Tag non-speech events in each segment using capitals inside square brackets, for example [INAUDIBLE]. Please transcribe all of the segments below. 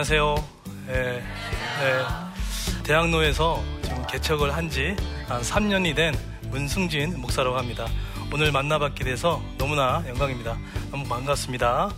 안녕하세요. 네, 네. 대학로에서 지금 개척을 한 지 한 3년이 된 문승진 목사라고 합니다. 오늘 만나뵙게 돼서 너무나 영광입니다. 너무 반갑습니다.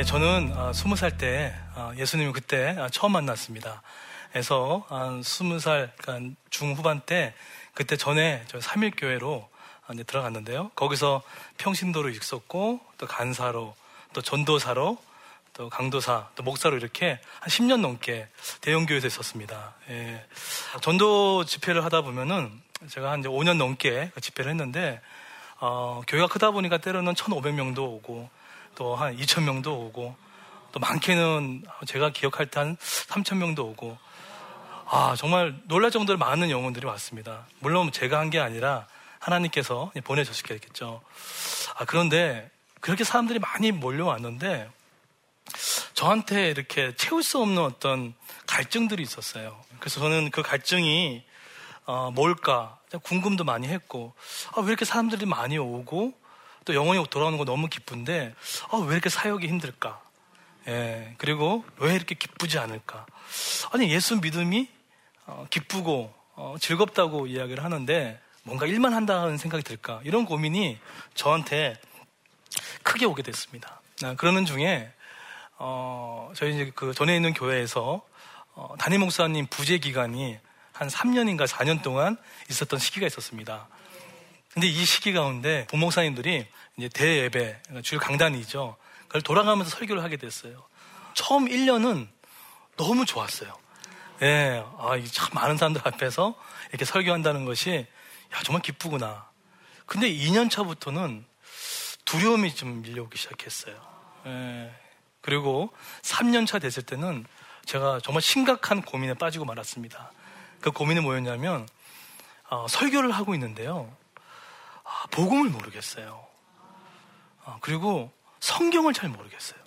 예, 저는 아, 스무 살때 아, 예수님을 그때 아, 처음 만났습니다. 그래서 한 스무 살 그러니까 중후반 때 그때 전에 저 삼일교회로 이제 들어갔는데요. 거기서 평신도로 있었고 또 간사로 또 전도사로 또 강도사 또 목사로 이렇게 한 10년 넘게 대형 교회에서 있었습니다. 예. 전도 집회를 하다 보면은 제가 한 이제 5년 넘게 그 집회를 했는데 어, 교회가 크다 보니까 때로는 1,500명도 오고 또 한 2천 명도 오고 또 많게는 제가 기억할 때 한 3천 명도 오고 아 정말 놀랄 정도로 많은 영혼들이 왔습니다. 물론 제가 한 게 아니라 하나님께서 보내주셨겠죠. 아 그런데 그렇게 사람들이 많이 몰려왔는데 저한테 이렇게 채울 수 없는 어떤 갈증들이 있었어요. 그래서 저는 그 갈증이 어, 뭘까 궁금도 많이 했고 아, 왜 이렇게 사람들이 많이 오고 또 영혼이 돌아오는 거 너무 기쁜데 아, 왜 이렇게 사역이 힘들까? 예, 그리고 왜 이렇게 기쁘지 않을까? 아니 예수 믿음이 어, 기쁘고 어, 즐겁다고 이야기를 하는데 뭔가 일만 한다는 생각이 들까? 이런 고민이 저한테 크게 오게 됐습니다. 아, 그러는 중에 어, 저희 이제 그 전에 있는 교회에서 어, 담임 목사님 부재 기간이 한 3년인가 4년 동안 있었던 시기가 있었습니다. 근데 이 시기 가운데 부목사님들이 이제 대예배, 그러니까 주일 강단이죠. 그걸 돌아가면서 설교를 하게 됐어요. 처음 1년은 너무 좋았어요. 예, 아, 참 많은 사람들 앞에서 이렇게 설교한다는 것이, 야, 정말 기쁘구나. 근데 2년 차부터는 두려움이 좀 밀려오기 시작했어요. 예, 그리고 3년 차 됐을 때는 제가 정말 심각한 고민에 빠지고 말았습니다. 그 고민이 뭐였냐면, 어, 설교를 하고 있는데요. 아, 복음을 모르겠어요. 아, 그리고 성경을 잘 모르겠어요.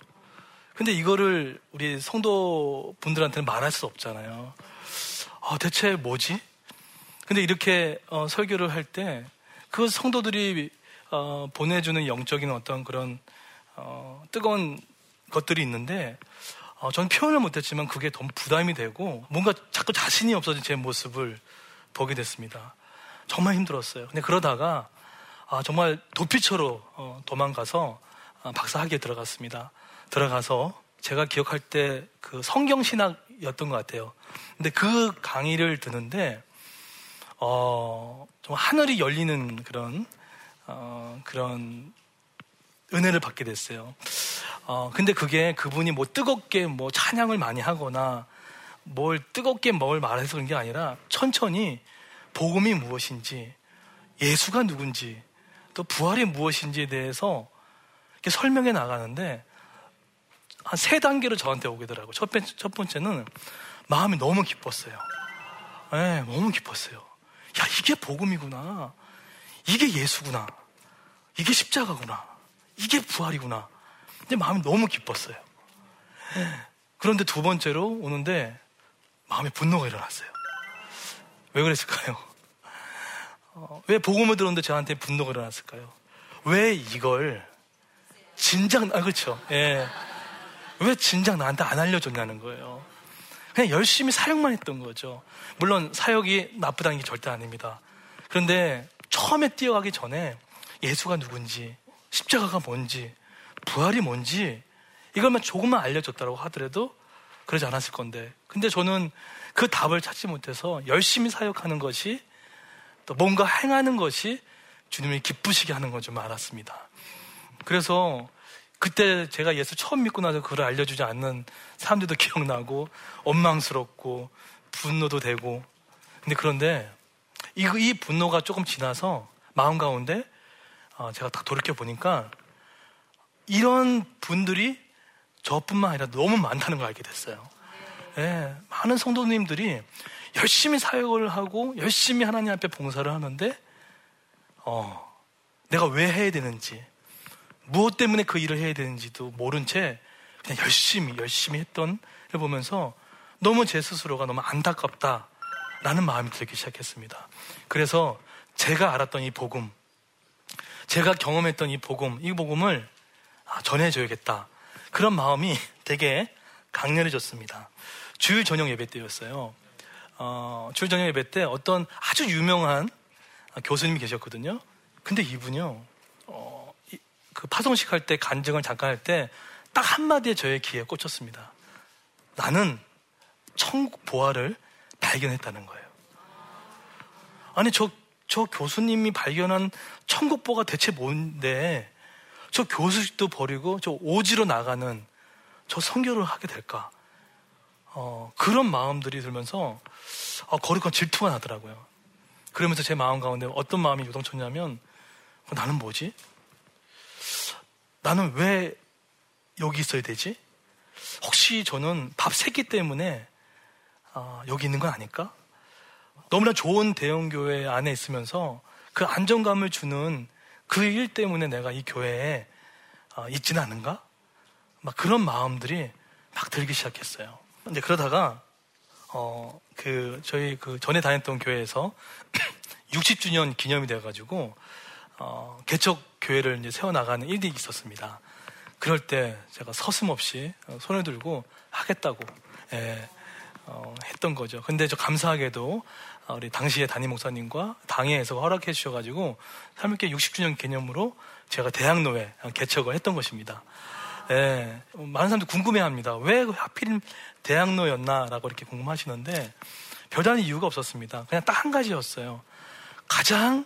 근데 이거를 우리 성도 분들한테는 말할 수 없잖아요. 아, 대체 뭐지? 근데 이렇게 어, 설교를 할 때 그 성도들이 어, 보내주는 영적인 어떤 그런 어, 뜨거운 것들이 있는데 어, 전 표현을 못했지만 그게 너무 부담이 되고 뭔가 자꾸 자신이 없어진 제 모습을 보게 됐습니다. 정말 힘들었어요. 근데 그러다가 아, 정말 도피처로 어, 도망가서 어, 박사학위에 들어갔습니다. 들어가서 제가 기억할 때 그 성경신학이었던 것 같아요. 근데 그 강의를 듣는데 어, 좀 하늘이 열리는 그런 어, 그런 은혜를 받게 됐어요. 어, 근데 그게 그분이 뭐 뜨겁게 뭐 찬양을 많이 하거나 뭘 뜨겁게 뭘 말해서 그런 게 아니라 천천히 복음이 무엇인지 예수가 누군지 또 부활이 무엇인지에 대해서 이렇게 설명해 나가는데 한 세 단계로 저한테 오게더라고요. 첫, 번째, 첫 번째는 마음이 너무 기뻤어요. 네, 너무 기뻤어요. 야, 이게 복음이구나. 이게 예수구나. 이게 십자가구나. 이게 부활이구나. 근데 마음이 너무 기뻤어요. 그런데 두 번째로 오는데 마음에 분노가 일어났어요. 왜 그랬을까요? 어, 왜 복음을 들었는데 저한테 분노가 일어났을까요? 왜 이걸 진작, 아, 그렇죠. 예. 왜 진작 나한테 안 알려줬냐는 거예요. 그냥 열심히 사역만 했던 거죠. 물론 사역이 나쁘다는 게 절대 아닙니다. 그런데 처음에 뛰어가기 전에 예수가 누군지, 십자가가 뭔지, 부활이 뭔지, 이걸만 조금만 알려줬다고 하더라도 그러지 않았을 건데. 근데 저는 그 답을 찾지 못해서 열심히 사역하는 것이 또 뭔가 행하는 것이 주님을 기쁘시게 하는 건 좀 알았습니다. 그래서 그때 제가 예수 처음 믿고 나서 그걸 알려주지 않는 사람들도 [LAUGHS] 기억나고 원망스럽고 분노도 되고 근데 그런데 이, 이 분노가 조금 지나서 마음 가운데 어, 제가 딱 돌이켜 보니까 이런 분들이 저뿐만 아니라 너무 많다는 걸 알게 됐어요. 예, 많은 성도님들이 열심히 사역을 하고 열심히 하나님 앞에 봉사를 하는데 어, 내가 왜 해야 되는지 무엇 때문에 그 일을 해야 되는지도 모른 채 그냥 열심히 열심히 했던 를 보면서 너무 제 스스로가 너무 안타깝다라는 마음이 들기 시작했습니다. 그래서 제가 알았던 이 복음, 제가 경험했던 이 복음, 이 복음을 아, 전해줘야겠다. 그런 마음이 되게 강렬해졌습니다. 주일 저녁 예배 때였어요. 어, 주일 저녁 예배 때 어떤 아주 유명한 교수님이 계셨거든요. 근데 이분요, 어, 이, 그 파송식 할 때 간증을 잠깐 할 때 딱 한마디에 저의 귀에 꽂혔습니다. 나는 천국 보화를 발견했다는 거예요. 아니, 저, 저 교수님이 발견한 천국 보화가 대체 뭔데 저 교수직도 버리고 저 오지로 나가는 저 선교를 하게 될까? 어, 그런 마음들이 들면서 어, 거룩한 질투가 나더라고요. 그러면서 제 마음 가운데 어떤 마음이 요동쳤냐면 어, 나는 뭐지? 나는 왜 여기 있어야 되지? 혹시 저는 밥세끼 때문에 어, 여기 있는 건 아닐까? 너무나 좋은 대형교회 안에 있으면서 그 안정감을 주는 그 일 때문에 내가 이 교회에 어, 있지는 않은가? 막 그런 마음들이 막 들기 시작했어요. 근데 그러다가 어, 그 저희 그 전에 다녔던 교회에서 [LAUGHS] 60주년 기념이 돼가지고 어, 개척 교회를 이제 세워 나가는 일이 있었습니다. 그럴 때 제가 서슴없이 손을 들고 하겠다고 예, 어, 했던 거죠. 근데 저 감사하게도 어, 우리 당시의 담임 목사님과 당회에서 허락해 주셔가지고 3일께 60주년 개념으로 제가 대학로에 개척을 했던 것입니다. 예, 많은 사람들이 궁금해합니다. 왜 하필 대학로였나라고 이렇게 궁금하시는데 별다른 이유가 없었습니다. 그냥 딱 한 가지였어요. 가장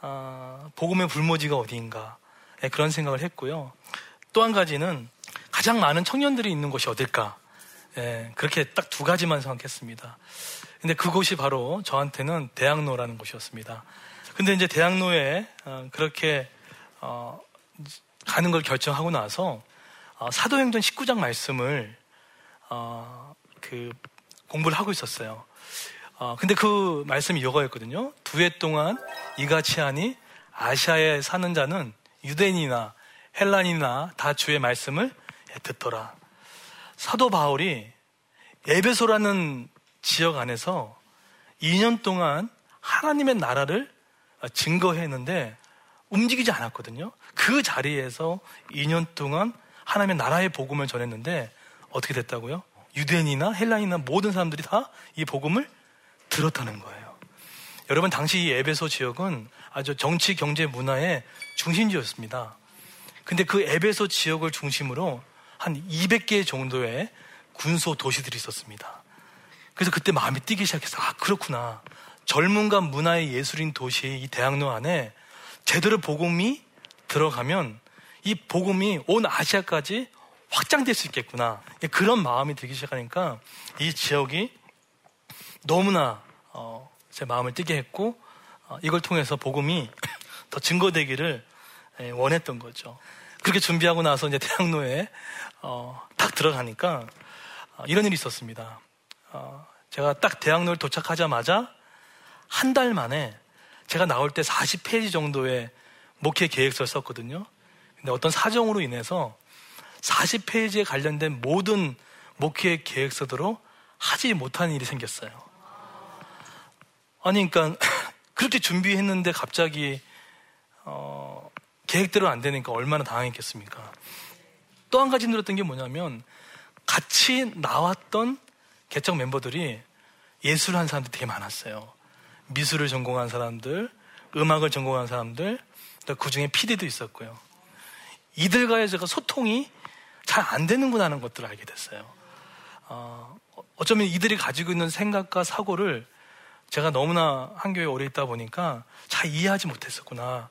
어, 복음의 불모지가 어디인가 예, 그런 생각을 했고요. 또 한 가지는 가장 많은 청년들이 있는 곳이 어딜까 예, 그렇게 딱 두 가지만 생각했습니다. 근데 그곳이 바로 저한테는 대학로라는 곳이었습니다. 근데 이제 대학로에 어, 그렇게 어, 가는 걸 결정하고 나서 어, 사도행전 19장 말씀을 어, 그 공부를 하고 있었어요. 어, 근데 그 말씀이 이거였거든요. 두 해 동안 이같이 하니 아시아에 사는 자는 유대인이나 헬란이나 다 주의 말씀을 듣더라. 사도 바울이 에베소라는 지역 안에서 2년 동안 하나님의 나라를 증거했는데 움직이지 않았거든요. 그 자리에서 2년 동안 하나님의 나라의 복음을 전했는데 어떻게 됐다고요? 유대인이나 헬라인이나 모든 사람들이 다 이 복음을 들었다는 거예요. 여러분 당시 이 에베소 지역은 아주 정치, 경제, 문화의 중심지였습니다. 근데 그 에베소 지역을 중심으로 한 200개 정도의 군소 도시들이 있었습니다. 그래서 그때 마음이 뛰기 시작해서 아 그렇구나. 젊음과 문화의 예술인 도시 이 대학로 안에 제대로 복음이 들어가면 이 복음이 온 아시아까지 확장될 수 있겠구나. 그런 마음이 들기 시작하니까 이 지역이 너무나 어, 제 마음을 뛰게 했고 어, 이걸 통해서 복음이 [COUGHS] 더 증거되기를 예, 원했던 거죠. 그렇게 준비하고 나서 이제 대학로에 어, 딱 들어가니까 어, 이런 일이 있었습니다. 어, 제가 딱 대학로를 도착하자마자 한 달 만에 제가 나올 때 40페이지 정도의 목회 계획서를 썼거든요. 근데 어떤 사정으로 인해서 40페이지에 관련된 모든 목회 계획서대로 하지 못한 일이 생겼어요. 아니, 그러니까 [LAUGHS] 그렇게 준비했는데 갑자기 어, 계획대로 안 되니까 얼마나 당황했겠습니까? 또 한 가지 늘었던 게 뭐냐면 같이 나왔던 개척 멤버들이 예술한 사람들이 되게 많았어요. 미술을 전공한 사람들, 음악을 전공한 사람들, 그 중에 PD도 있었고요. 이들과의 제가 소통이 잘 안 되는구나 하는 것들을 알게 됐어요. 어, 어쩌면 이들이 가지고 있는 생각과 사고를 제가 너무나 한교에 오래 있다 보니까 잘 이해하지 못했었구나.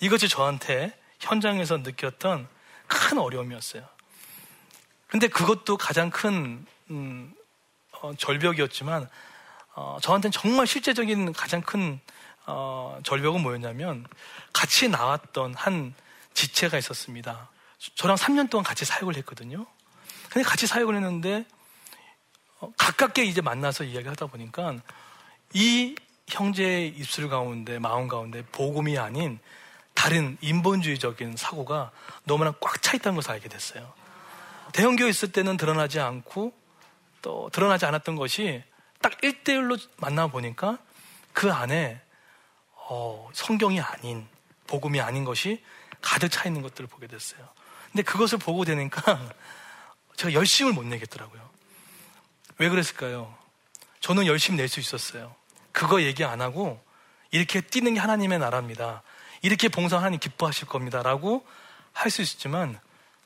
이것이 저한테 현장에서 느꼈던 큰 어려움이었어요. 근데 그것도 가장 큰 음, 어, 절벽이었지만 어, 저한테는 정말 실제적인 가장 큰 어, 절벽은 뭐였냐면 같이 나왔던 한 지체가 있었습니다. 저랑 3년 동안 같이 사역을 했거든요. 근데 같이 사역을 했는데 어, 가깝게 이제 만나서 이야기하다 보니까 이 형제의 입술 가운데 마음 가운데 복음이 아닌 다른 인본주의적인 사고가 너무나 꽉 차 있다는 것을 알게 됐어요. 대형교회 있을 때는 드러나지 않고 또 드러나지 않았던 것이 딱 1대1로 만나보니까 그 안에 어, 성경이 아닌 복음이 아닌 것이 가득 차 있는 것들을 보게 됐어요. 근데 그것을 보고 되니까 [LAUGHS] 제가 열심을 못 내겠더라고요. 왜 그랬을까요? 저는 열심히 낼 수 있었어요. 그거 얘기 안 하고 이렇게 뛰는 게 하나님의 나라입니다. 이렇게 봉사 하나님 기뻐하실 겁니다. 라고 할 수 있었지만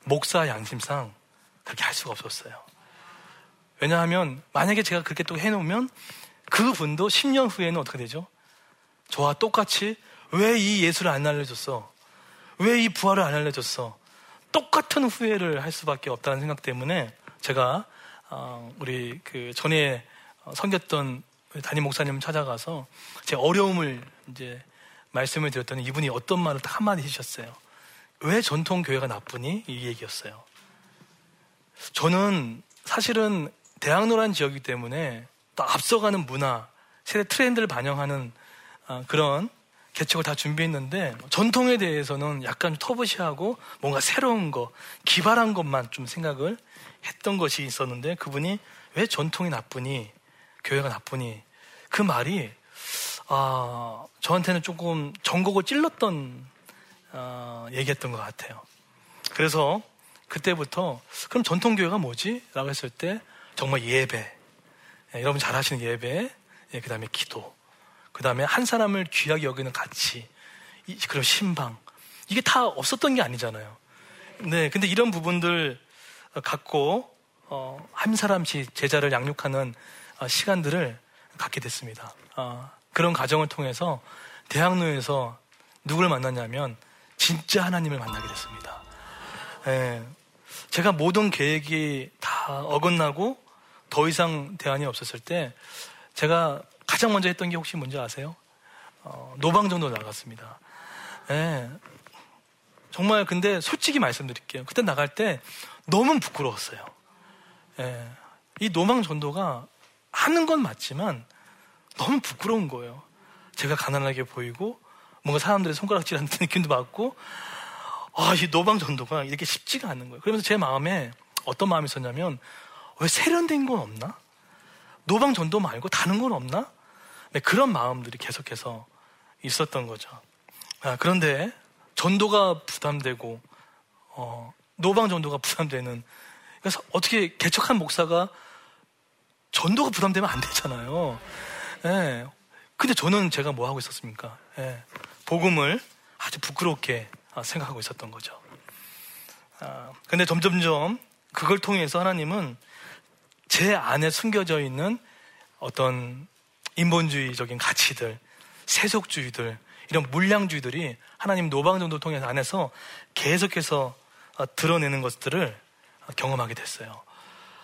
목사 양심상 그렇게 할 수가 없었어요. 왜냐하면 만약에 제가 그렇게 또 해놓으면 그분도 10년 후에는 어떻게 되죠? 저와 똑같이 왜 이 예수를 안 알려줬어? 왜 이 부활을 안 알려줬어? 똑같은 후회를 할 수밖에 없다는 생각 때문에 제가 어, 우리 그 전에 섬겼던 담임 목사님 찾아가서 제 어려움을 이제 말씀을 드렸더니 이분이 어떤 말을 딱 한마디 해주셨어요. 왜 전통 교회가 나쁘니? 이 얘기였어요. 저는 사실은 대학로란 지역이기 때문에 또 앞서가는 문화, 세대 트렌드를 반영하는 아, 그런 개척을 다 준비했는데 전통에 대해서는 약간 터부시하고 뭔가 새로운 거, 기발한 것만 좀 생각을 했던 것이 있었는데 그분이 왜 전통이 나쁘니? 교회가 나쁘니? 그 말이 아, 저한테는 조금 전곡을 찔렀던 어, 얘기했던 것 같아요. 그래서 그때부터 그럼 전통교회가 뭐지? 라고 했을 때 정말 예배, 예, 여러분 잘 하시는 예배, 예, 그 다음에 기도, 그 다음에 한 사람을 귀하게 여기는 가치, 그리고 신방. 이게 다 없었던 게 아니잖아요. 네, 근데 이런 부분들 갖고 어, 한 사람씩 제자를 양육하는 어, 시간들을 갖게 됐습니다. 어, 그런 과정을 통해서 대학로에서 누구를 만났냐면 진짜 하나님을 만나게 됐습니다. 예, 제가 모든 계획이 다 어긋나고 더 이상 대안이 없었을 때 제가 가장 먼저 했던 게 혹시 뭔지 아세요? 어, 노방 정도 나갔습니다. 예. 정말 근데 솔직히 말씀드릴게요. 그때 나갈 때 너무 부끄러웠어요. 예. 이 노방 전도가 하는 건 맞지만 너무 부끄러운 거예요. 제가 가난하게 보이고 뭔가 사람들의 손가락질하는 [LAUGHS] 느낌도 받고 아, 이 노방 전도가 이렇게 쉽지가 않은 거예요. 그러면서 제 마음에 어떤 마음이 있었냐면 왜 세련된 건 없나? 노방 전도 말고 다른 건 없나? 네, 그런 마음들이 계속해서 있었던 거죠. 아, 그런데 전도가 부담되고 어, 노방 전도가 부담되는 그래서 어떻게 개척한 목사가 전도가 부담되면 안 되잖아요. 예. 근데 저는 제가 뭐 하고 있었습니까? 예. 복음을 아주 부끄럽게 아, 생각하고 있었던 거죠. 아, 근데 점점점 그걸 통해서 하나님은 제 안에 숨겨져 있는 어떤 인본주의적인 가치들, 세속주의들, 이런 물량주의들이 하나님 노방정도 통해서 안에서 계속해서 어, 드러내는 것들을 경험하게 됐어요.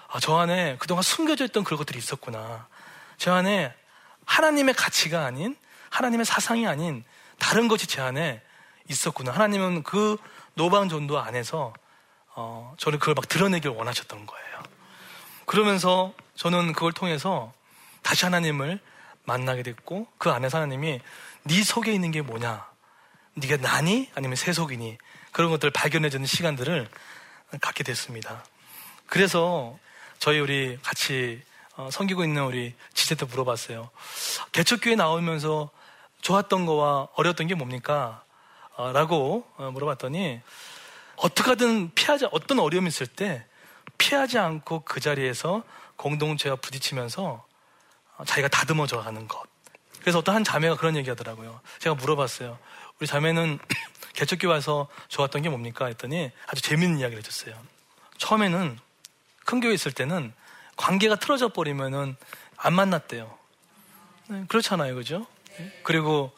아, 저 안에 그동안 숨겨져 있던 그런 것들이 있었구나. 저 안에 하나님의 가치가 아닌, 하나님의 사상이 아닌 다른 것이 제 안에 있었구나. 하나님은 그 노방전도 안에서 어, 저를 그걸 막 드러내길 원하셨던 거예요. 그러면서 저는 그걸 통해서 다시 하나님을 만나게 됐고 그 안에서 하나님이 네 속에 있는 게 뭐냐? 네가 나니 아니면 세속이니 그런 것들을 발견해주는 시간들을 갖게 됐습니다. 그래서 저희 우리 같이 어, 섬기고 있는 우리 지체한테 물어봤어요. 개척교회 나오면서 좋았던 거와 어려웠던 게 뭡니까? 어, 라고 어, 물어봤더니 어떻게든 피하지 어떤 어려움이 있을 때 피하지 않고 그 자리에서 공동체와 부딪히면서 자기가 다듬어져 가는 것. 그래서 어떤 한 자매가 그런 얘기 하더라고요. 제가 물어봤어요. 우리 자매는 [CLEARS THROAT] 개척교회 와서 좋았던 게 뭡니까? 했더니 아주 재밌는 이야기를 해줬어요. 처음에는 큰 교회 있을 때는 관계가 틀어져 버리면은 안 만났대요. 네, 그렇잖아요. 그죠? 그리고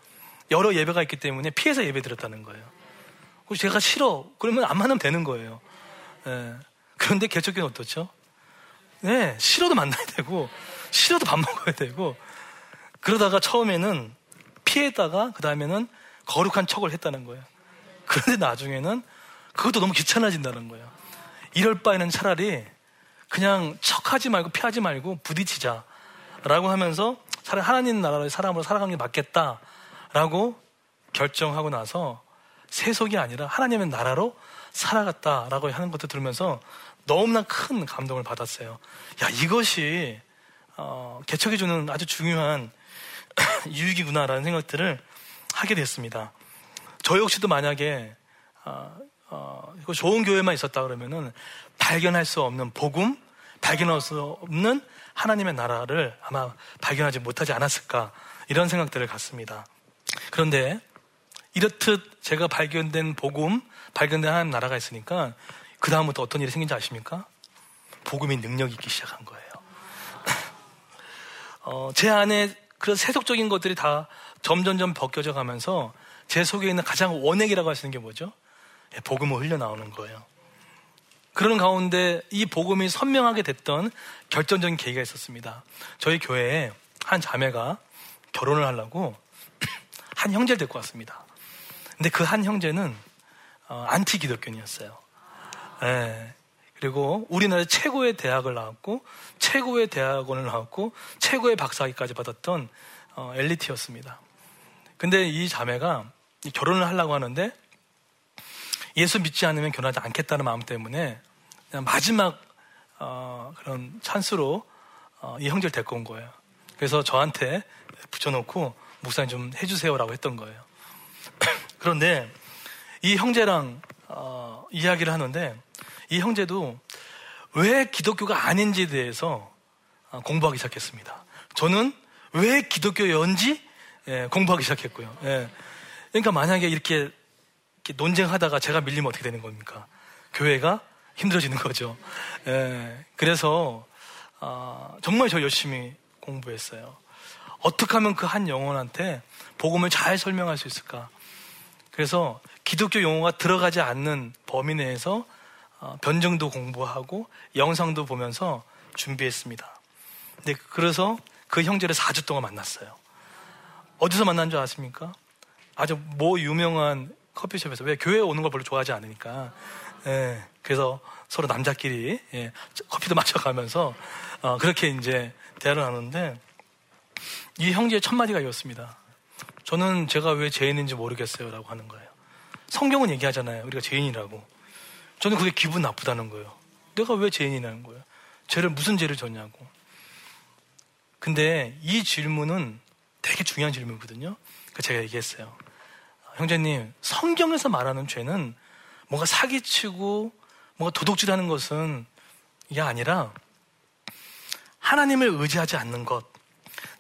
여러 예배가 있기 때문에 피해서 예배 드렸다는 거예요. 제가 싫어. 그러면 안 만나면 되는 거예요. 네. 그런데 개척교는 어떻죠? 네, 싫어도 만나야 되고, 싫어도 밥 먹어야 되고, 그러다가 처음에는 피했다가, 그 다음에는 거룩한 척을 했다는 거예요. 그런데 나중에는 그것도 너무 귀찮아진다는 거예요. 이럴 바에는 차라리 그냥 척하지 말고 피하지 말고 부딪히자. 라고 하면서 차라리 하나님 나라의 사람으로 살아가는 게 맞겠다라고 결정하고 나서 세속이 아니라 하나님의 나라로 살아갔다라고 하는 것도 들으면서 너무나 큰 감동을 받았어요. 야, 이것이, 어, 개척해주는 아주 중요한 [COUGHS] 유익이구나라는 생각들을 하게 됐습니다. 저 역시도 만약에, 어, 어, 좋은 교회만 있었다 그러면은 발견할 수 없는 복음, 발견할 수 없는 하나님의 나라를 아마 발견하지 못하지 않았을까 이런 생각들을 갖습니다. 그런데 이렇듯 제가 발견된 복음, 발견된 하나님 나라가 있으니까 그 다음부터 어떤 일이 생긴지 아십니까? 복음이 능력 있기 시작한 거예요. 어, 제 안에 그런 세속적인 것들이 다 점점점 벗겨져 가면서 제 속에 있는 가장 원액이라고 하시는 게 뭐죠? 예, 복음을 흘려나오는 거예요. 그런 가운데 이 복음이 선명하게 됐던 결정적인 계기가 있었습니다. 저희 교회에 한 자매가 결혼을 하려고 [CLEARS THROAT] 한 형제를 데리고 왔습니다. 근데 그 한 형제는 어, 안티 기독교인이었어요. 예. 그리고 우리나라 최고의 대학을 나왔고 최고의 대학원을 나왔고 최고의 박사학위까지 받았던 어, 엘리트였습니다. 근데 이 자매가 결혼을 하려고 하는데 예수 믿지 않으면 결혼하지 않겠다는 마음 때문에 마지막 어, 그런 찬스로 어, 이 형제를 데리고 온 거예요. 그래서 저한테 붙여놓고 목사님 좀 해주세요라고 했던 거예요. [CLEARS THROAT] 그런데 이 형제랑 어, 이야기를 하는데 이 형제도 왜 기독교가 아닌지에 대해서 어, 공부하기 시작했습니다. 저는 왜 기독교였는지 예, 공부하기 시작했고요. 예. 그러니까 만약에 이렇게, 논쟁하다가 제가 밀리면 어떻게 되는 겁니까? 교회가 힘들어지는 거죠. 예. 그래서 어, 정말 저 열심히 공부했어요. 어떻게 하면 그 한 영혼한테 복음을 잘 설명할 수 있을까? 그래서 기독교 용어가 들어가지 않는 범위 내에서 어, 변증도 공부하고 영상도 보면서 준비했습니다. 네, 그래서 그 형제를 4주 동안 만났어요. 어디서 만난 줄 아십니까? 아주 뭐 유명한 커피숍에서 왜 교회에 오는 걸 별로 좋아하지 않으니까 예, 그래서 서로 남자끼리 예, 커피도 [LAUGHS] 마셔가면서 어, 그렇게 이제 대화를 하는데 이 형제의 첫 마디가 이었습니다. 저는 제가 왜 죄인인지 모르겠어요라고 하는 거예요. 성경은 얘기하잖아요. 우리가 죄인이라고. 저는 그게 기분 나쁘다는 거예요. 내가 왜 죄인이라는 거예요? 죄를 무슨 죄를 졌냐고. 근데 이 질문은 되게 중요한 질문이거든요. 그 제가 얘기했어요. 형제님, 성경에서 말하는 죄는 뭔가 사기치고 뭔가 도둑질하는 것은 이게 아니라 하나님을 의지하지 않는 것,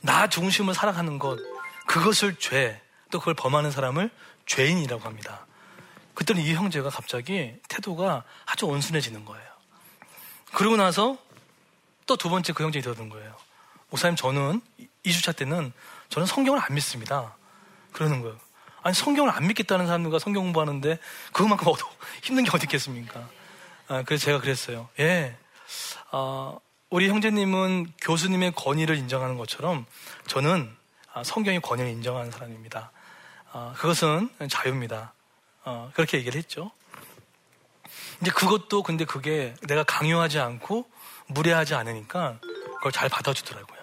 나 중심을 살아가는 것, 그것을 죄, 또 그걸 범하는 사람을 죄인이라고 합니다. 그때는 이 형제가 갑자기 태도가 아주 온순해지는 거예요. 그러고 나서 또 두 번째 그 형제가 되어든 거예요. 목사님, 저는 2주차 때는 저는 성경을 안 믿습니다. 그러는 거예요. 아니, 성경을 안 믿겠다는 사람들과 성경 공부하는데 그것만큼 어도 [LAUGHS] 힘든 게 어디 있겠습니까? 아, 그래서 제가 그랬어요. 예. 아, 우리 형제님은 교수님의 권위를 인정하는 것처럼 저는 아, 성경의 권위를 인정하는 사람입니다. 아, 그것은 자유입니다. 어, 그렇게 얘기를 했죠. 이제 그것도 근데 그게 내가 강요하지 않고 무례하지 않으니까 그걸 잘 받아주더라고요.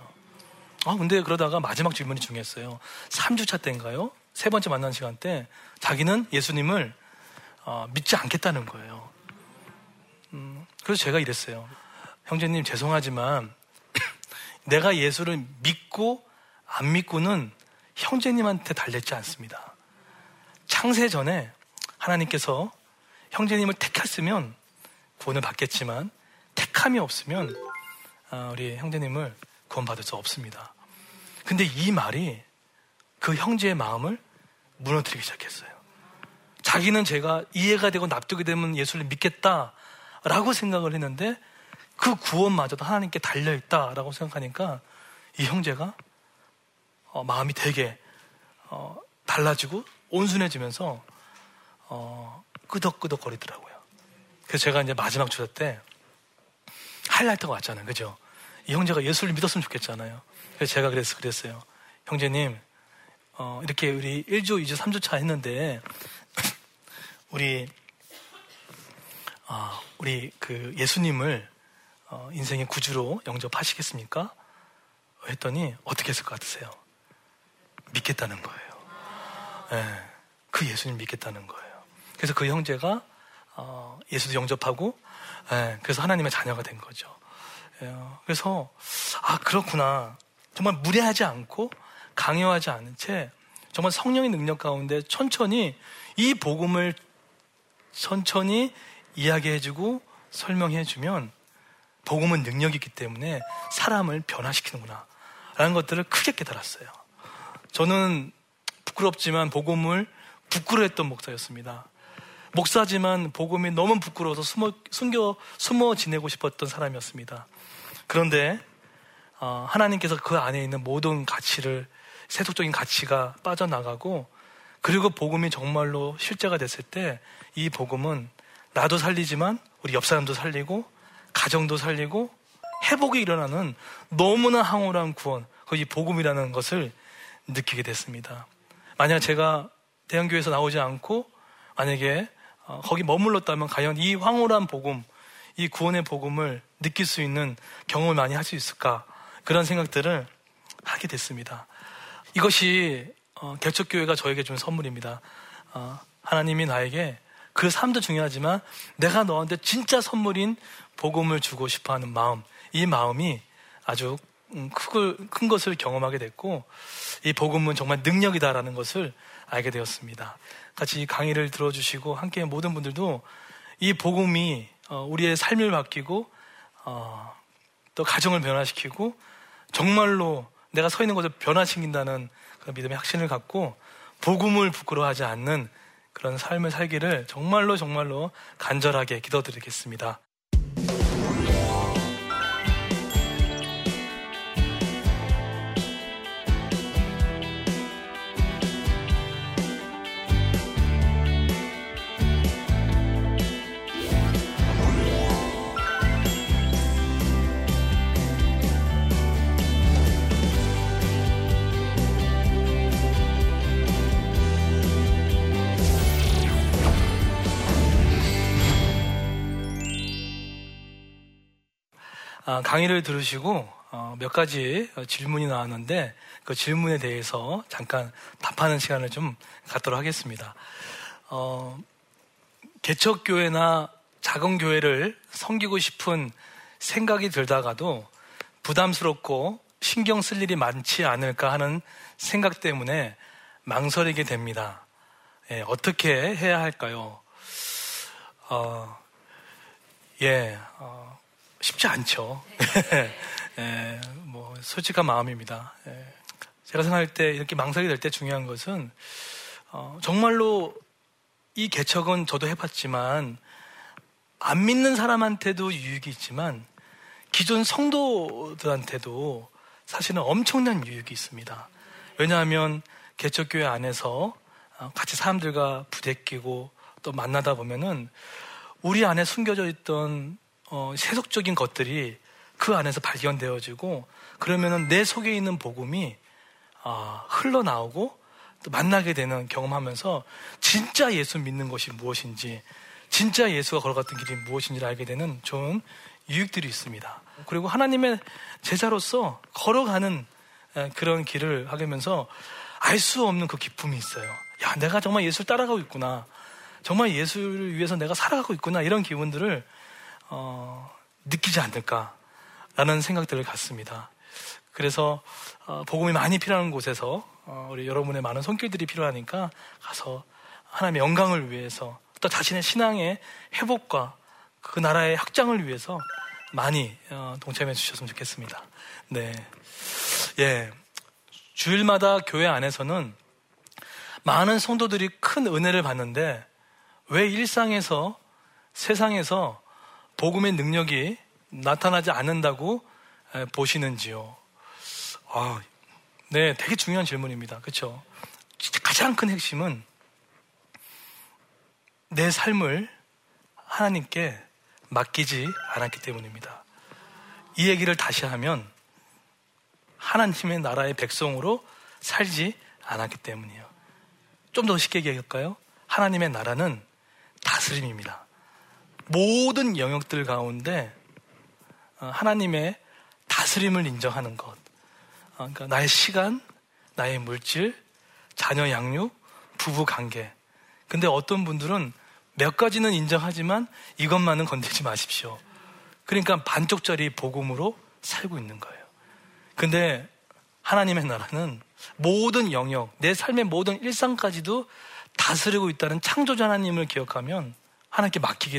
아, 근데 그러다가 마지막 질문이 중요했어요. 3주차 때인가요? 세 번째 만난 시간 때 자기는 예수님을 어, 믿지 않겠다는 거예요. 음, 그래서 제가 이랬어요. 형제님 죄송하지만 [CLEARS THROAT] 내가 예수를 믿고 안 믿고는 형제님한테 달렸지 않습니다. 창세 전에 하나님께서 형제님을 택했으면 구원을 받겠지만 택함이 없으면 아, 우리 형제님을 구원받을 수 없습니다. 근데 이 말이 그 형제의 마음을 무너뜨리기 시작했어요. 자기는 제가 이해가 되고 납득이 되면 예수를 믿겠다라고 생각을 했는데 그 구원마저도 하나님께 달려있다라고 생각하니까 이 형제가 어, 마음이 되게 어, 달라지고 온순해지면서 어, 끄덕끄덕 거리더라고요. 그래서 제가 이제 마지막 주사 때 하이라이트가 왔잖아요. 그죠? 이 형제가 예수를 믿었으면 좋겠잖아요. 그래서 제가 그랬, 그랬어요. 형제님, 어, 이렇게 우리 1조, 2조, 3조 차 했는데, [LAUGHS] 우리, 어, 우리 그 예수님을 어, 인생의 구주로 영접하시겠습니까? 했더니 어떻게 했을 것 같으세요? 믿겠다는 거예요. 네, 그 예수님 믿겠다는 거예요. 그래서 그 형제가 어, 예수도 영접하고 네, 그래서 하나님의 자녀가 된 거죠. 예, 그래서 아 그렇구나. 정말 무례하지 않고 강요하지 않은 채 정말 성령의 능력 가운데 천천히 이 복음을 천천히 이야기해주고 설명해주면 복음은 능력이 있기 때문에 사람을 변화시키는구나. 라는 것들을 크게 깨달았어요. 저는 부끄럽지만 복음을 부끄러했던 목사였습니다. 목사지만 복음이 너무 부끄러워서 숨어, 숨겨, 숨어 지내고 싶었던 사람이었습니다. 그런데, 어, 하나님께서 그 안에 있는 모든 가치를, 세속적인 가치가 빠져나가고, 그리고 복음이 정말로 실제가 됐을 때, 이 복음은 나도 살리지만, 우리 옆 사람도 살리고, 가정도 살리고, 회복이 일어나는 너무나 황홀한 구원, 그이 복음이라는 것을 느끼게 됐습니다. 만약 제가 대형교회에서 나오지 않고 만약에 어, 거기 머물렀다면 과연 이 황홀한 복음, 이 구원의 복음을 느낄 수 있는 경험을 많이 할 수 있을까? 그런 생각들을 하게 됐습니다. 이것이 어, 개척교회가 저에게 준 선물입니다. 어, 하나님이 나에게 그 삶도 중요하지만 내가 너한테 진짜 선물인 복음을 주고 싶어 하는 마음, 이 마음이 아주 음, 큰 것을 경험하게 됐고 이 복음은 정말 능력이다라는 것을 알게 되었습니다. 같이 강의를 들어주시고 함께 모든 분들도 이 복음이 어, 우리의 삶을 바뀌고 어, 또 가정을 변화시키고 정말로 내가 서 있는 것을 변화시킨다는 그런 믿음의 확신을 갖고 복음을 부끄러워하지 않는 그런 삶을 살기를 정말로 정말로 간절하게 기도드리겠습니다. 강의를 들으시고 어, 몇 가지 질문이 나왔는데 그 질문에 대해서 잠깐 답하는 시간을 좀 갖도록 하겠습니다. 어, 개척교회나 작은 교회를 섬기고 싶은 생각이 들다가도 부담스럽고 신경 쓸 일이 많지 않을까 하는 생각 때문에 망설이게 됩니다. 예, 어떻게 해야 할까요? 어, 예, 어, 쉽지 않죠. [LAUGHS] 예, 뭐 솔직한 마음입니다. 예. 제가 생각할 때 이렇게 망설이 될 때 중요한 것은 어, 정말로 이 개척은 저도 해봤지만 안 믿는 사람한테도 유익이 있지만 기존 성도들한테도 사실은 엄청난 유익이 있습니다. 왜냐하면 개척교회 안에서 어, 같이 사람들과 부대끼고 또 만나다 보면은 우리 안에 숨겨져 있던 어, 세속적인 것들이 그 안에서 발견되어지고 그러면은 내 속에 있는 복음이 어, 흘러나오고 또 만나게 되는 경험하면서 진짜 예수 믿는 것이 무엇인지 진짜 예수가 걸어갔던 길이 무엇인지를 알게 되는 좋은 유익들이 있습니다. 그리고 하나님의 제자로서 걸어가는 그런 길을 하면서 알 수 없는 그 기쁨이 있어요. 야, 내가 정말 예수를 따라가고 있구나. 정말 예수를 위해서 내가 살아가고 있구나. 이런 기분들을 어, 느끼지 않을까라는 생각들을 갖습니다. 그래서 어, 복음이 많이 필요한 곳에서 어, 우리 여러분의 많은 손길들이 필요하니까 가서 하나님의 영광을 위해서 또 자신의 신앙의 회복과 그 나라의 확장을 위해서 많이 어, 동참해 주셨으면 좋겠습니다. 네, 예, 주일마다 교회 안에서는 많은 성도들이 큰 은혜를 받는데 왜 일상에서 세상에서 복음의 능력이 나타나지 않는다고 보시는지요? 아, 네, 되게 중요한 질문입니다. 그렇죠? 가장 큰 핵심은 내 삶을 하나님께 맡기지 않았기 때문입니다. 이 얘기를 다시 하면 하나님의 나라의 백성으로 살지 않았기 때문이에요. 좀 더 쉽게 얘기할까요? 하나님의 나라는 다스림입니다. 모든 영역들 가운데 어, 하나님의 다스림을 인정하는 것. 어, 그러니까 나의 시간, 나의 물질, 자녀 양육, 부부 관계. 근데 어떤 분들은 몇 가지는 인정하지만 이것만은 건들지 마십시오. 그러니까 반쪽짜리 복음으로 살고 있는 거예요. 근데 하나님의 나라는 모든 영역, 내 삶의 모든 일상까지도 다스리고 있다는 창조자 하나님을 기억하면 하나님께 맡기게 됩니다.